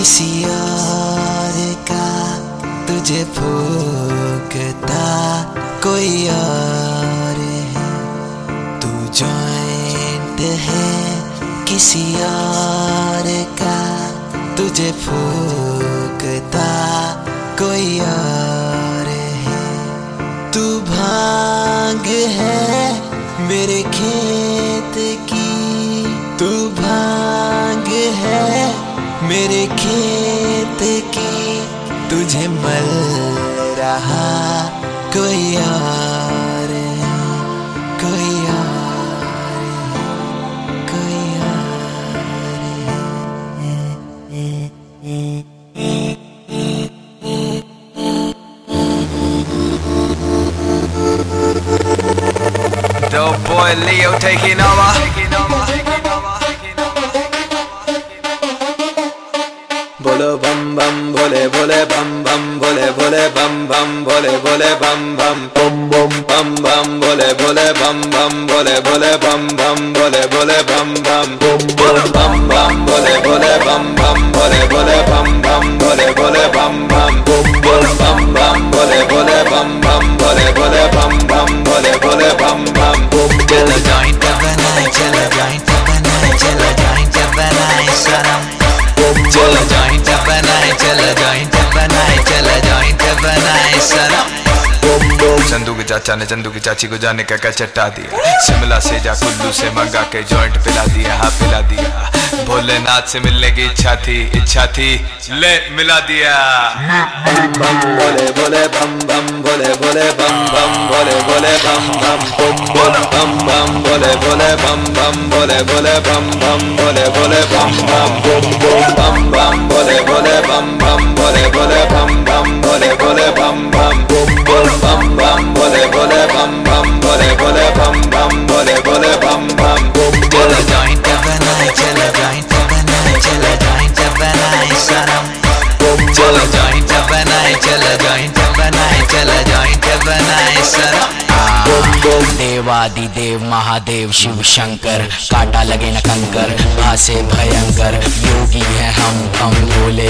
किसी और का तुझे फूकता कोई और है। तू जॉइंट है, किसी और का तुझे फूकता कोई और है। तू भाग है मेरे खेत की, तू भाग है मेरे खेत की तुझे मल रहा कोई है, कोई और कोई और Dope boy Leo taking over. बोलो बम बम भोले भोले बम बम भोले भोले बम बम भोले भोले बम बम बम बम बम बम भोले भोले बम बम भोले भोले बम बम भोले भोले बम बम बम बम बम चंदू के चाचा ने चंदू की चाची को जाने का क्या चट्टा दिया शिमला से जा कुल्लू से मंगा के जॉइंट पिला दिया हाँ पिला दिया भोलेनाथ से मिलने की इच्छा थी इच्छा थी ले मिला दिया भोले भोले बम बम भोले भोले बम बम भोले भोले बम बम बम बम बम भोले भोले बम बम भोले भोले बम बम भोले भोले बम बम बम बम बम भोले भोले बम बम भोले भोले बम बम चलो जॉइंट बनाए चलो जॉइंट बनाए चलो जॉइंट बनाए सनम चलो जॉइंट बनाए चलो जॉइंट बनाए चलो जॉइंट बनाए सनम देवादि देव महादेव शिव शंकर काटा लगे न कंकर भासे भयंकर योगी है हम हम भोले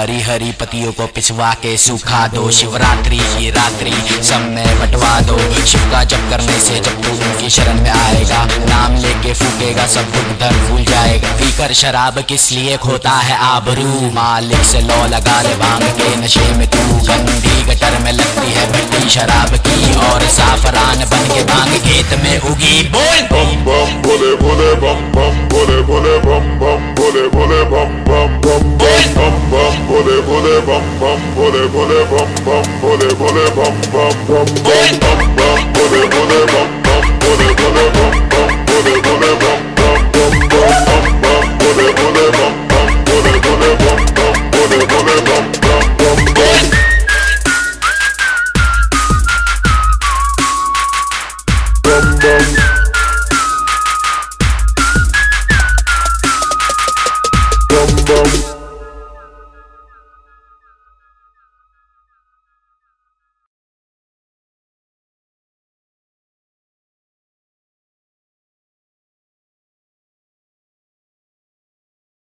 हरी हरी पतियों को पिछवा के सुखा दो। शिवरात्रि की रात्रि, सब में बटवा दो। शिव का जप करने से जब तू उनकी शरण में आएगा, नाम लेके फूकेगा, सब दुख दर्द भूल जाएगा। पीकर शराब किस लिए खोता है आबरू? मालिक से लो लगा ले भाँग के नशे में तू। गंदी गटर में लगती है भट्टी शराब की, और साफरान बन के भाँग खेत में उगी। बोल! bum bum bole bole bum bum bole bole bum Boom.